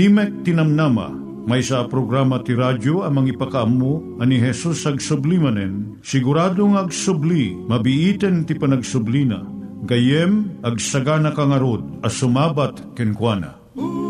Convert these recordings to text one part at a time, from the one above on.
Timek Tinamnama, may sa programa ti radyo amang ipakaamu ani Jesus ag sublimanen, siguradong ag subli, mabiiten ti panagsublina, gayem ag sagana kangarod as sumabat kenkwana. umay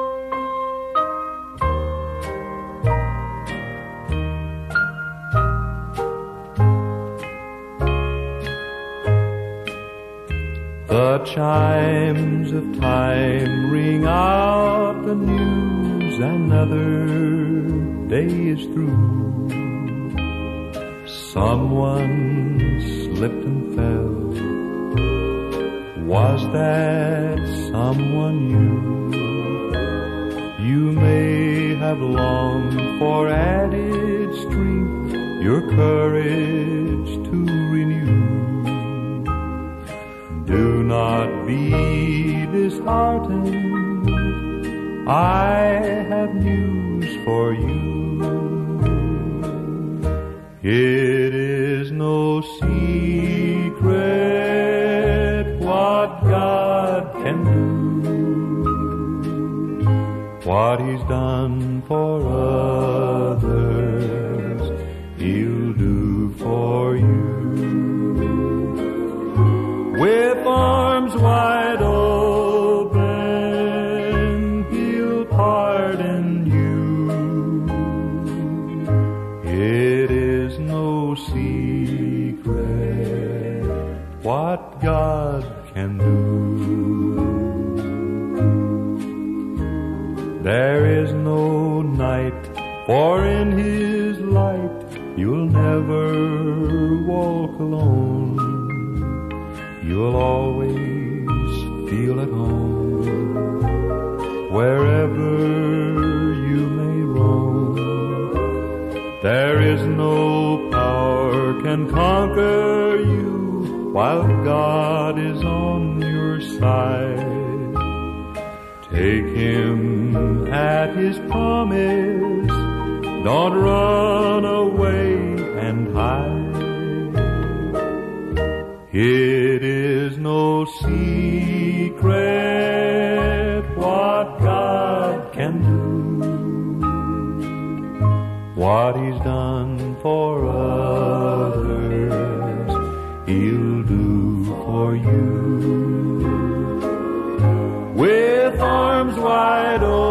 The chimes of time ring out the news another day is through. Someone slipped and fell. Was that someone you? You may have longed for added strength, your courage to renew. Do not be disheartened. I have news for you. It is no secret what God can do. What He's done for others, what God can do. There is no night, for in his light you'll never walk alone. You'll always feel at home wherever you may roam. There is no power can conquer you while at his promise. Don't run away and hide. It is no secret what God can do. What He's done for others, He'll do for you. With arms wide open,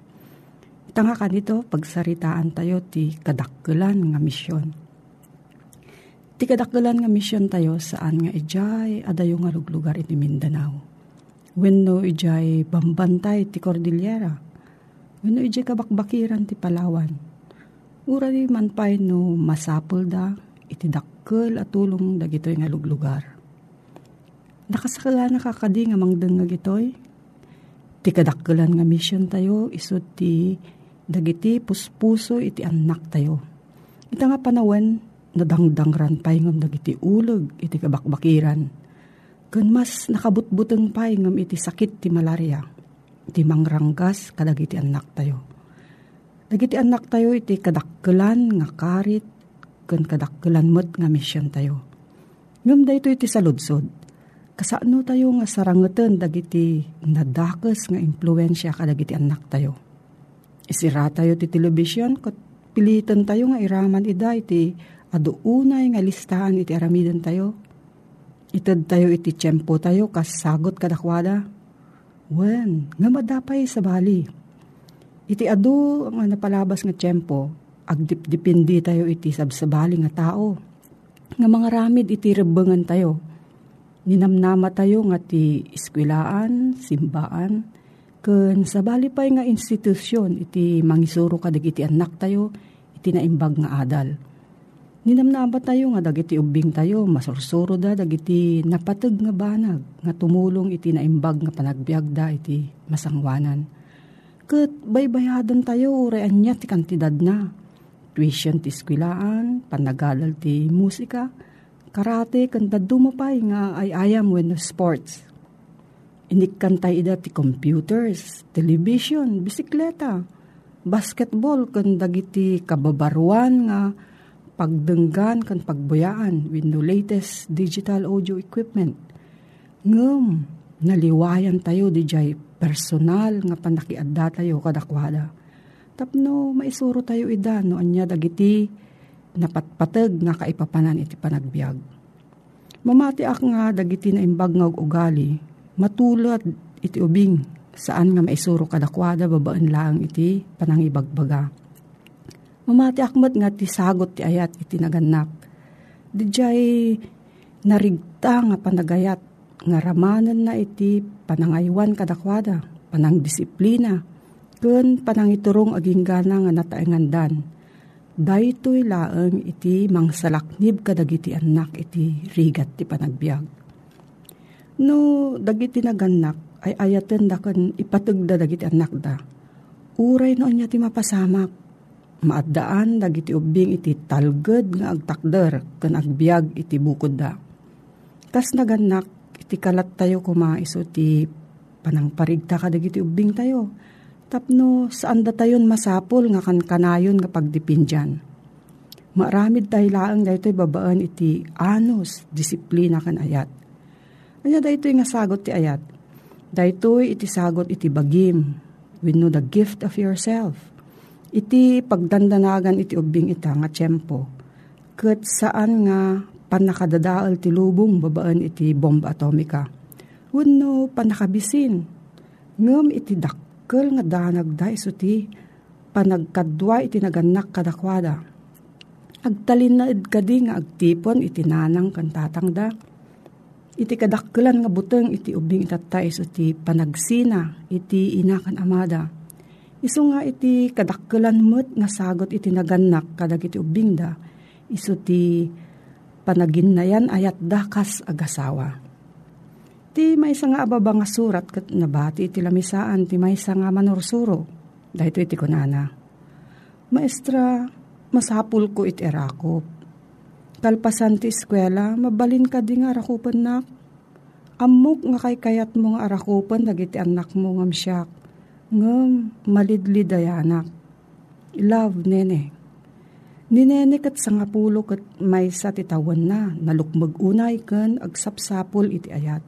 Tanga ka nito, pagsaritaan tayo ti kadakkelan nga misyon. Ti kadakkelan nga misyon tayo saan nga ijay adayo nga luglugar iti Mindanao. Wenno ijay bambantay ti Cordillera. Wenno ijay kabakbakiran ti Palawan. Ura di man pay no masapul da iti dakkel at tulong dagitoy nga luglugar. Nakasakala na kakadi nga mangdeng nga gitoy. Ti kadakkelan nga misyon tayo isod ti dagiti puspuso iti anak tayo. Ita nga panawen, nadangdangran pay ngam dagiti ulog iti kabakbakiran. Kun mas nakabutbuteng pay ngam iti sakit ti malaria. Iti mangranggas kadagiti anak tayo. Dagiti anak tayo iti kadakkelan nga karit kun kadakkelan met nga misyon tayo. Ngam da ito iti saludsod. Kasano tayo nga sarangeten dagiti nadakes nga impluensya kadagiti anak tayo Isira tayo ti telebisyon, kat pilitan tayo nga iraman ida iti aduunay nga listahan iti aramidan tayo. Itad tayo iti tiyempo tayo kas sagot kadakwada. Wen, nga madapay sa bali. Iti adu nga napalabas nga tiyempo, agdipdipindi tayo iti sabsabali nga tao. Nga mga ramid iti rebengan tayo. Ninamnama tayo nga ti iskwilaan, simbaan, Kun sa bali pa'y nga institusyon, iti mangisuro ka iti anak tayo, iti naimbag nga adal. Ninamnaba tayo nga dagiti ubing tayo, masursuro da dagiti napatag nga banag, nga tumulong iti naimbag nga panagbiag da iti masangwanan. Kat baybayadan tayo, rean niya ti kantidad na. Tuition ti skwilaan, panagalal ti musika, karate, kanda dumapay nga ay ayam when sports Inikantay ida ti computers, television, bisikleta, basketball, kan dagiti kababaruan nga pagdenggan kan pagbuyaan with the latest digital audio equipment. Ngem, naliwayan tayo di jay personal nga panakiadda tayo kadakwada. Tapno maisuro tayo ida no anya dagiti napatpatag nga kaipapanan iti panagbiag. Mamati ak nga dagiti na imbag nga ugali matulad iti ubing saan nga maisuro kadakwada babaan lang iti panangibagbaga. Mamati akmat nga ti sagot ti ayat iti naganak. Dijay narigta nga panagayat nga ramanan na iti panangaywan kadakwada, panang disiplina, kun panangiturong aging gana nga nataengandan. Daytoy laeng iti mangsalaknib kadagiti anak iti rigat ti panagbiag No, dagiti naganak, ay ayaten da kan ipatugda dagiti anak da. Uray no niya ti mapasamak. Maadaan dagiti ubing iti talged nga agtakder kan agbiag iti bukod da. Tas naganak, iti kalat tayo kumaiso ti panangparigta ka dagiti ubing tayo. Tapno saan da tayon masapol nga kan kanayon nga pagdipindyan. Maramid tayo laang daytoy babaan iti anos, disiplina kan ayat Anya daytoy nga sagot ti ayat. Daytoy iti sagot iti bagim. We know the gift of yourself. Iti pagdandanagan iti ubing ita nga tiyempo. Kat saan nga panakadadaal ti lubong babaan iti bomba atomika. Wano panakabisin. Ngam iti dakkel nga danag da iso ti panagkadwa iti naganak kadakwada. Agtalin na kadi nga agtipon iti nanang kantatang da iti kadakkelan nga buteng iti ubing itatay so ti panagsina iti inakan amada. Iso nga iti kadakkelan met nga sagot iti naganak kadag iti ubing da. Iso ti panaginnayan ayat dakas agasawa. Ti may nga ababa nga surat kat nabati iti lamisaan ti may nga manursuro. Dahito iti kunana. Maestra, masapul ko iti erakop Kalpasan ti eskwela, mabalin ka di nga arakupan nak. Amok nga kay kayat mo nga arakupan, dagiti anak mo ngam siyak. Ngam, malidli dayanak. Love, nene. Ninene kat sa nga pulo kat may sa titawan na, nalukmag unay kan agsapsapol iti ayat.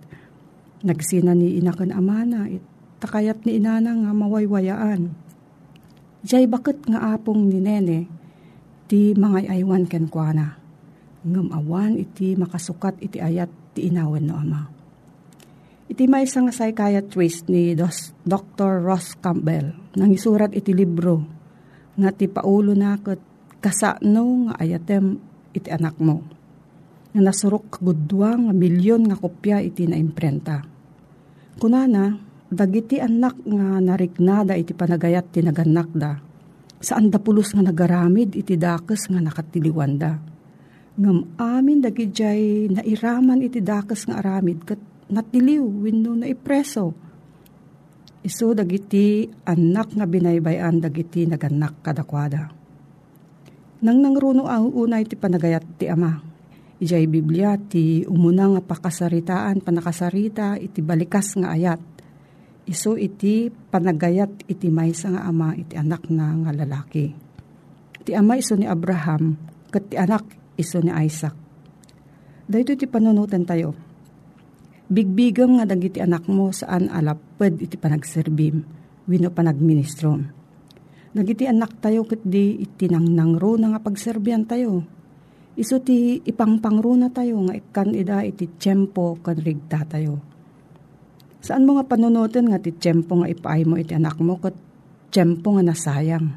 Nagsina ni inakan amana, it, takayat ni inana nga mawaywayaan. Jay bakit nga apong ni nene, ti mga aywan ken kuana. Ngam awan iti makasukat iti ayat ti inawen no ama. Iti may isang psychiatrist ni Dr. Ross Campbell nang isurat iti libro nga ti paulo na kat kasano nga ayatem iti anak mo. Nga nasurok kagudwa nga milyon nga kopya iti na imprenta. Kunana, dagiti anak nga nariknada iti panagayat ti naganak da. Saan da pulos nga nagaramid iti dakes nga nakatiliwanda. Ngam amin dagijay nairaman iti dakes nga aramid kat natiliw wenno na ipreso. Iso dagiti anak nga binaybayan dagiti naganak kadakwada nang nangruno ang unay ti panagayat ti ama. Ijay Biblia ti umuna nga pakasaritaan panakasarita iti balikas nga ayat. Iso iti panagayat iti maysa nga ama iti anak na nga lalaki. Ti ama iso ni Abraham kat ti anak iso ni Isaac. Dahito iti panunutan tayo. Bigbigam nga dagiti anak mo saan alapad iti panagserbim, wino panagministrom Nagiti anak tayo ket di itinangnangro na nga pagserbian tayo. Iso ti ipangpangro na tayo nga ikan ida iti tiyempo kan rigta tayo. Saan mo nga panunutin nga ti tiyempo nga ipaay mo iti anak mo kat tiyempo nga nasayang.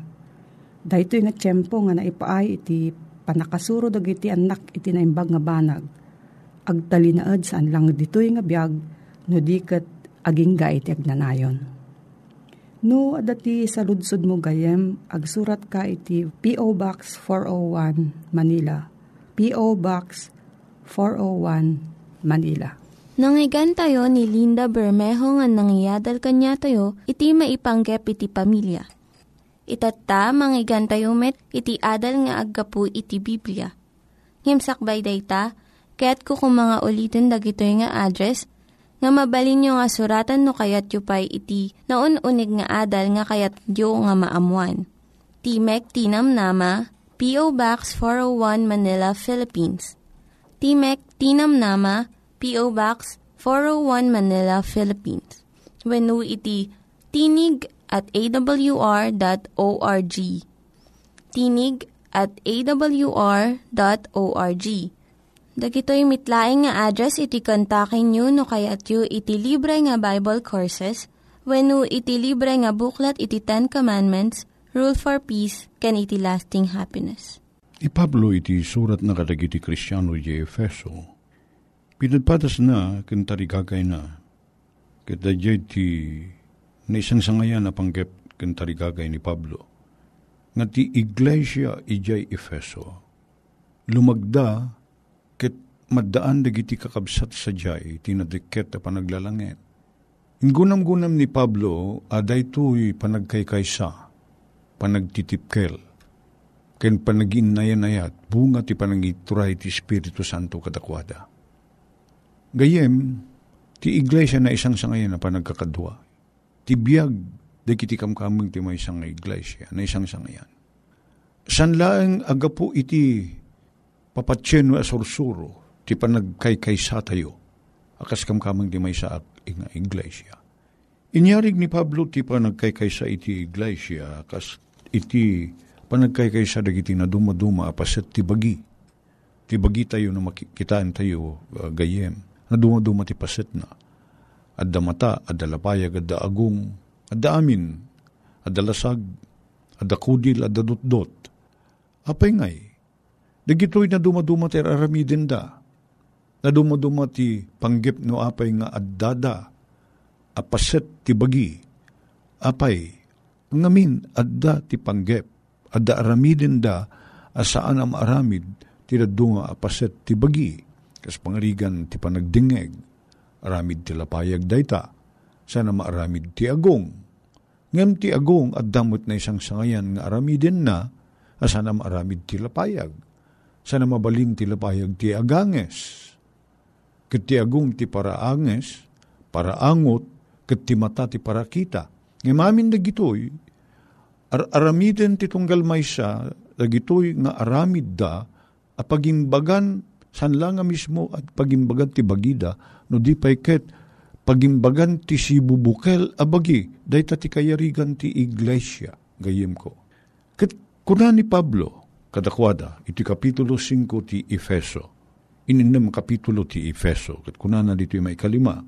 Dahito nga tiyempo nga naipaay iti panakasuro dagiti anak iti naimbag nga banag. Agtalinaad saan lang ditoy nga biyag no di kat aging ga iti agnanayon. No, adati sa ludsod mo gayem, agsurat ka iti P.O. Box 401, Manila. P.O. Box 401, Manila. Nangyigan tayo ni Linda Bermejo nga nangyadal kanya tayo, iti maipanggep iti pamilya. Itatta, manggigan tayo met, iti adal nga aggapu iti Biblia. Ngimsakbay day ta, kaya't kukumanga ulitin dagito nga address nga mabalin nga suratan no kayat yu pa'y iti na unig nga adal nga kayat yu nga maamuan. Timek Tinam Nama, P.O. Box 401 Manila, Philippines. Timek Tinam Nama, P.O. Box 401 Manila, Philippines. When iti tinig at awr.org. Tinig at awr.org Dagitoy mitlaing nga address iti kontakin nyo no kayat yu iti libre nga Bible Courses when no iti libre nga buklat iti Ten Commandments, Rule for Peace, can iti lasting happiness. I Pablo iti surat na kadagiti Kristiyano di Efeso, pinadpatas na kintarigagay na, kita ti na isang sangayan na panggap kintarigagay ni Pablo, nga ti iglesia ijay Efeso, lumagda maddaan dagiti kakabsat sa jay, tinadikket a panaglalangit. Ingunam-gunam ni Pablo, aday to'y panagkaykaysa, panagtitipkel, ken panaginayanayat, bunga ti panagituray ti Espiritu Santo kadakwada. Gayem, ti iglesia na isang sangayan na panagkakadwa, ti biyag, dagiti kamkamang ti may isang iglesia, na isang sangayan. Sanlaang agapo iti papatsyen wa sursuro, ti panagkaykaysa tayo, akas kamkamang di may sa nga iglesia. Inyarig ni Pablo ti panagkaykaysa iti iglesia, akas iti panagkaykaysa dagiti na dumaduma apaset ti bagi. Ti bagi tayo na makikitaan tayo uh, gayem, na dumaduma ti paset na. Adda mata, adda lapayag, adda agung, adda amin, adda lasag, adda kudil, adda dutdot. Apay ngay, dagitoy na dumaduma ti aramidin da, na dumaduma ti panggip no apay nga addada, apaset ti bagi, apay, ngamin adda ti panggip, adda aramidin da, asaan am aramid, ti dadunga apaset ti bagi, kas pangarigan ti panagdingeg, aramid ti lapayag dayta, sana maaramid ti agong. Ngem ti agong at damot na isang sangayan nga aramidin na, asana maaramid ti lapayag. Sana mabalin ti lapayag ti aganges agum ti para anges, para angot, ket ti mata ti para kita. Ngemamin na gitoy, ar aramiden ti tunggal maysa, dagitoy nga aramid da, a pagimbagan sanla nga mismo at pagimbagan ti bagida, no di pay ket pagimbagan ti sibubukel abagi, day ti kayarigan ti iglesia, gayem ko. Ket kuna ni Pablo, kadakwada, iti kapitulo 5 ti Efeso, ininam kapitulo ti Efeso, ket kuna na dito may kalima,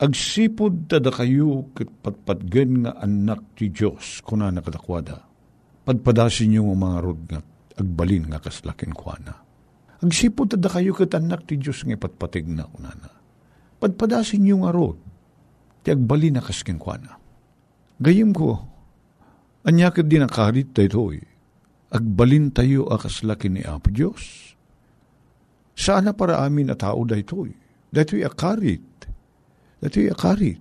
agsipod tada kayo ket patpatgen nga anak ti Diyos, kuna na kadakwada, padpadasin niyo mga rod nga agbalin nga kaslakin kuana. Agsipod tada kayo ket anak ti Diyos nga patpatig na kunana. Padpadasin niyo nga rod, ti agbalin na kaskin kuana. Gayim ko, anya ket din nakarit tayo agbalin tayo akaslakin ni Apo Diyos. Sana para amin na tao daytoy. Daytoy akarit Dati akarit.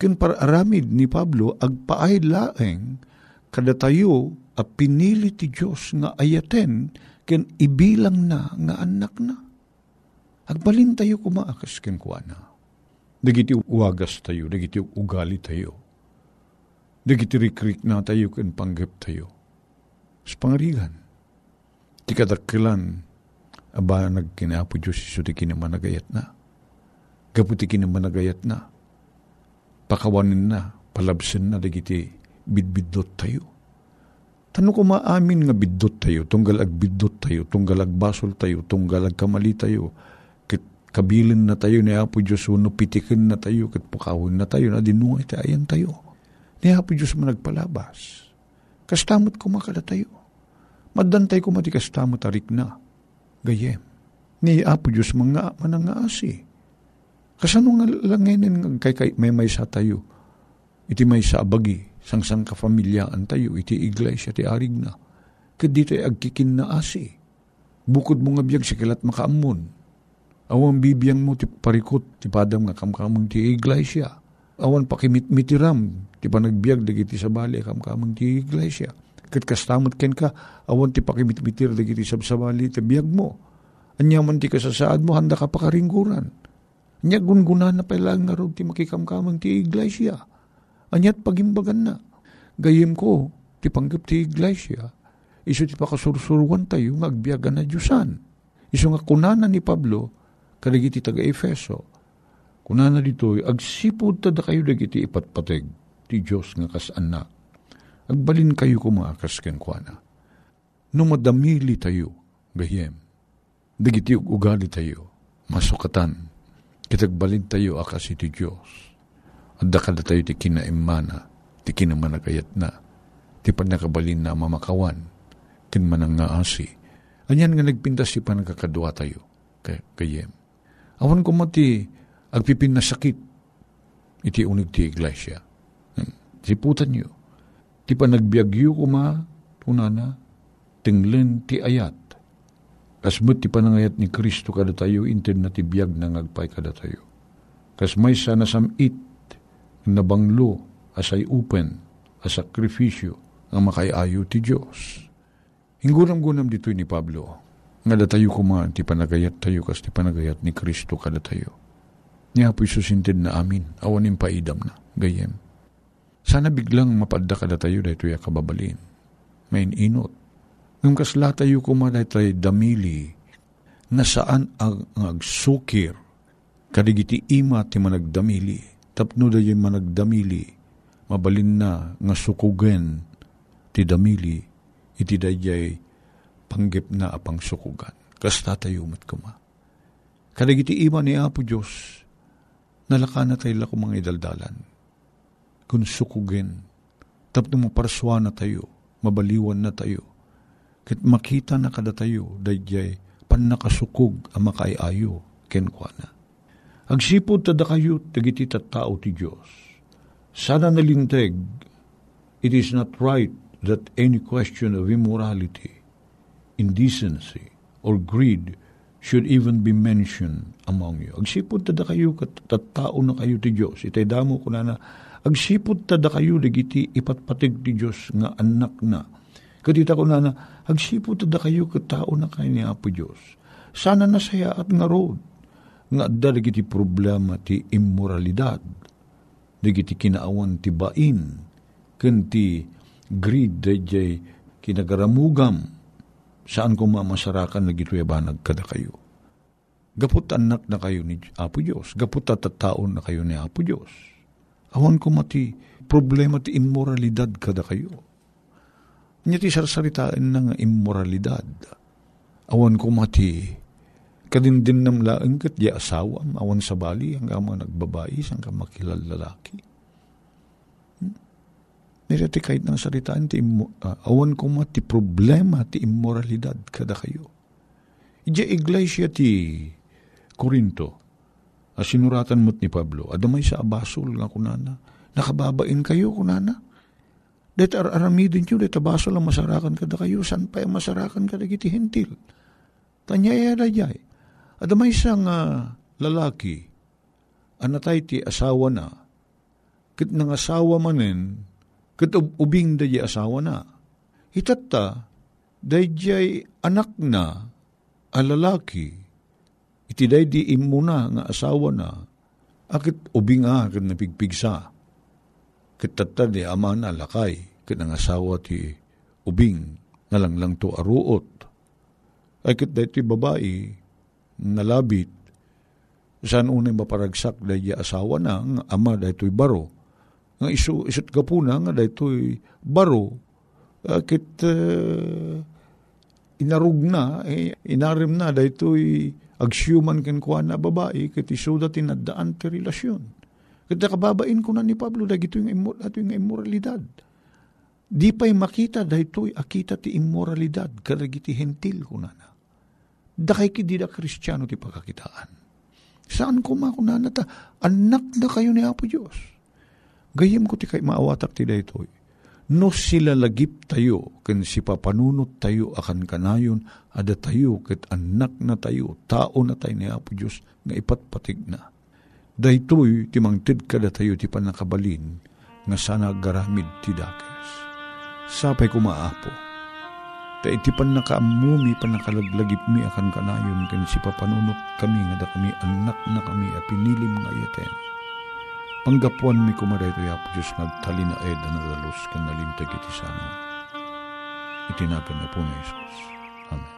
Ken para aramid ni Pablo agpaay laeng kada tayo a pinili ti Dios nga ayaten ken ibilang na nga anak na. Agbalin tayo kumaakas kuana. Dagiti uwagas tayo, dagiti ugali tayo. Dagiti rikrik na tayo ken panggap tayo. Sa pangarigan, ti kadakkilan, aba nagkinapo Diyos iso ti kinamanagayat na Kaputikin naman nagayat na. Pakawanin na, palabsin na, dagiti bidbidot tayo. Tanong ko maamin nga bidot tayo, tunggal ag bidot tayo, tunggal ag basol tayo, tunggal ag kamali tayo, kabilin na tayo ni Apo Diyos, uno pitikin na tayo, pukawin na tayo, na dinungay tayo, ayan tayo. Ni Apo Diyos mo nagpalabas. Kastamot ko makala tayo. Madantay ko mati kastamot arik na. Gayem. Ni Apo Diyos mga manangaasi. Kasano nga langinin kay, kay may may sa tayo. Iti may sa abagi, sang-sang kafamilyaan tayo, iti iglesia, ti arig na. Kat dito agkikin na asi. Bukod mo nga biyag si kilat makaamon. Awan bibiyang mo ti parikot, ti padam nga kamkamang ti iglesia. Awan pakimit-mitiram, ti panagbiag dagiti sa bali, kamkamang ti iglesia. Kat kastamot ken ka, awan ti pakimit-mitir dagiti sabsabali, ti biyag mo. Anyaman ti kasasaad mo, handa ka pakaringguran Anya gunguna na pala nga ti makikamkamang ti iglesia. Anyat pagimbagan na. Gayem ko, ti panggap ti iglesia. Iso ti pakasursuruan tayo nga agbiyagan na Diyosan. Iso nga kunana ni Pablo, kadagiti taga Efeso. Kunana dito, agsipod tada kayo dagiti ipatpateg ti Diyos nga kasanak. Agbalin kayo kumakas kenkwana. No madamili tayo, gayem. Dagiti ugali tayo, masukatan Kitagbalin tayo akas iti Diyos. At dakada tayo ti kinaimana, ti kinamanagayat na, ti panakabalin na mamakawan, kin manang nga asi. Anyan nga nagpintas si panagkakadwa tayo, kay, kayem. Awan ko mati, agpipin na sakit, iti unig ti iglesia. Hmm. Siputan nyo, ti panagbiagyo kuma, tunana, tinglen ti ayat, Kasmet ti panangayat ni Kristo kada tayo, intin na ti biyag na ngagpay kada tayo. Kas may sana samit, nabanglo, asay upen, a sakripisyo, ang makayayo ti Diyos. Hinggunam-gunam dito ni Pablo, nga da tayo kumaan, ti panagayat tayo, kas ti panagayat ni Kristo kada tayo. Niya po susintid na amin, awanin paidam na, gayem. Sana biglang mapadda kada tayo, dahito ya kababalin. May inot, Ngam kasla tayo kumaday tayo damili, na saan ang agsukir, kadigiti ima ti managdamili, tapno da yung managdamili, mabalin na nga sukugen ti damili, iti dayay panggip na apang sukugan. Kasta tayo mat kuma. Kadigiti ima ni Apo Diyos, nalaka na tayo lako mga idaldalan. Kung sukugen, tapno mo parswa na tayo, mabaliwan na tayo, Ket makita na kada tayo, dayjay, pan nakasukog ang makaayo, kenkwana. Agsipod tada kayo, tagiti tao ti Diyos. Sana nalinteg, it is not right that any question of immorality, indecency, or greed should even be mentioned among you. Agsipod tada kayo, tao na kayo ti Diyos. Itay damo ko na na, agsipod tada kayo, dagiti ipatpatig ti Diyos nga anak na, Kadita ko na na, agsipo tada kayo katao na kayo ni Apo Diyos. Sana nasaya at nga road. Nga adda ti problema ti immoralidad. Dagiti kinaawan ti bain. Kan ti greed dayjay tinagaramugam, saan ko mamasarakan na gituyabanag kada kayo. Gapot anak na kayo ni Apo Diyos. Gapot tatataon na kayo ni Apo Diyos. Awan ko mati problema ti immoralidad kada kayo. Nya ti sarsaritaan ng immoralidad. Awan ko mati kadindin nam laeng kat di asawa awan sa bali hanggang mga nagbabayi hanggang makilal lalaki. Hmm? Nirati kahit ng saritaan ti uh, awan ko mati problema ti immoralidad kada kayo. Ija iglesia ti Korinto, asinuratan mo't ni Pablo, adamay sa abasol nga kunana, nakababain kayo kunana. Det ar aramidin nyo, det abasol ang masarakan kada kayo, san pa yung masarakan kada giti hintil. Tanyaya dayay. Adamay sang uh, lalaki, anatay ti asawa na, kit nang asawa manen, kit ubing dayi asawa na. Hitatta, dayjay anak na, a lalaki, iti day di imuna nga asawa na, akit ubinga kat napigpigsa. Kit tatta di ama na lakay, kit ang asawa ti ubing, nalang lang to aruot. Ay kit ti babae, nalabit, saan unay maparagsak day asawa na, nga ama to'y baro. Nga isu, isut kapuna nga day to'y baro, akit uh, inarug na, eh, inarim na, day to'y agsyuman ken kuha na babae, ket isuda tinadaan ti relasyon. Ket kababain ko na ni Pablo, dagito yung, imor, ato yung immoralidad. Di pa'y makita, dahito'y akita ti immoralidad, karagiti hentil ko na. Dakay ki di da kristyano ti pagkakitaan. Saan ko makunana ta? Anak na kayo ni Apo Diyos. Gayem ko ti kay maawatak ti daytoy no sila lagip tayo, ken si papanunot tayo akan kanayon, ada tayo ket anak na tayo, tao na tayo ni Apo Diyos, nga ipatpatig na. Daytoy timangtid kada tayo ti panakabalin, nga sana garamid ti dakes. Sapay ko maapo, ta iti pan nakaamumi pan nakalaglagip mi akan kanayon ken si papanunot kami nga da kami anak na kami a pinilim nga yaten Panggapuan mi kumaday to yapo Diyos nagtali na ed na nagalos kan nalimtag iti sana. Itinagan na po ni Jesus. Amen.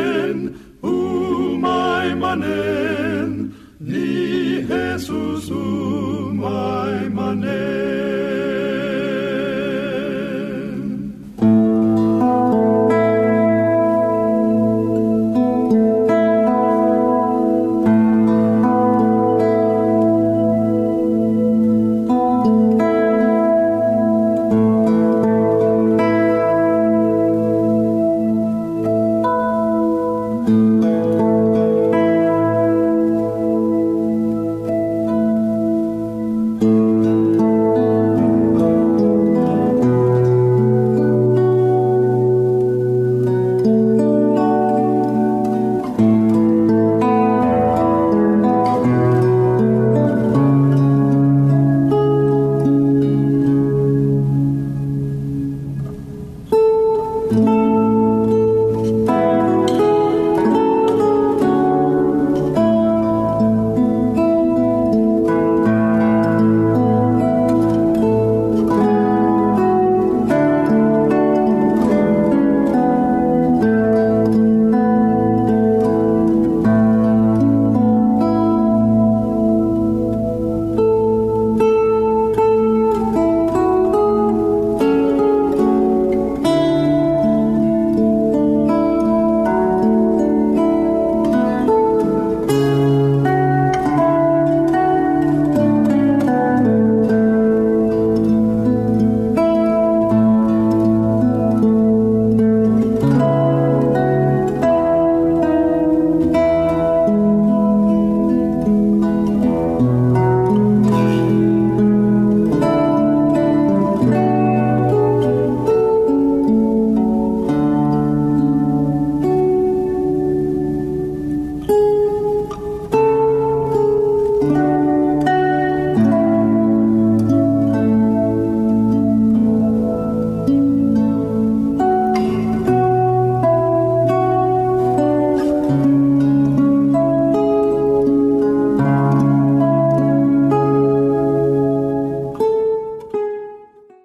Nazaren, umay manen, ni Jesus umay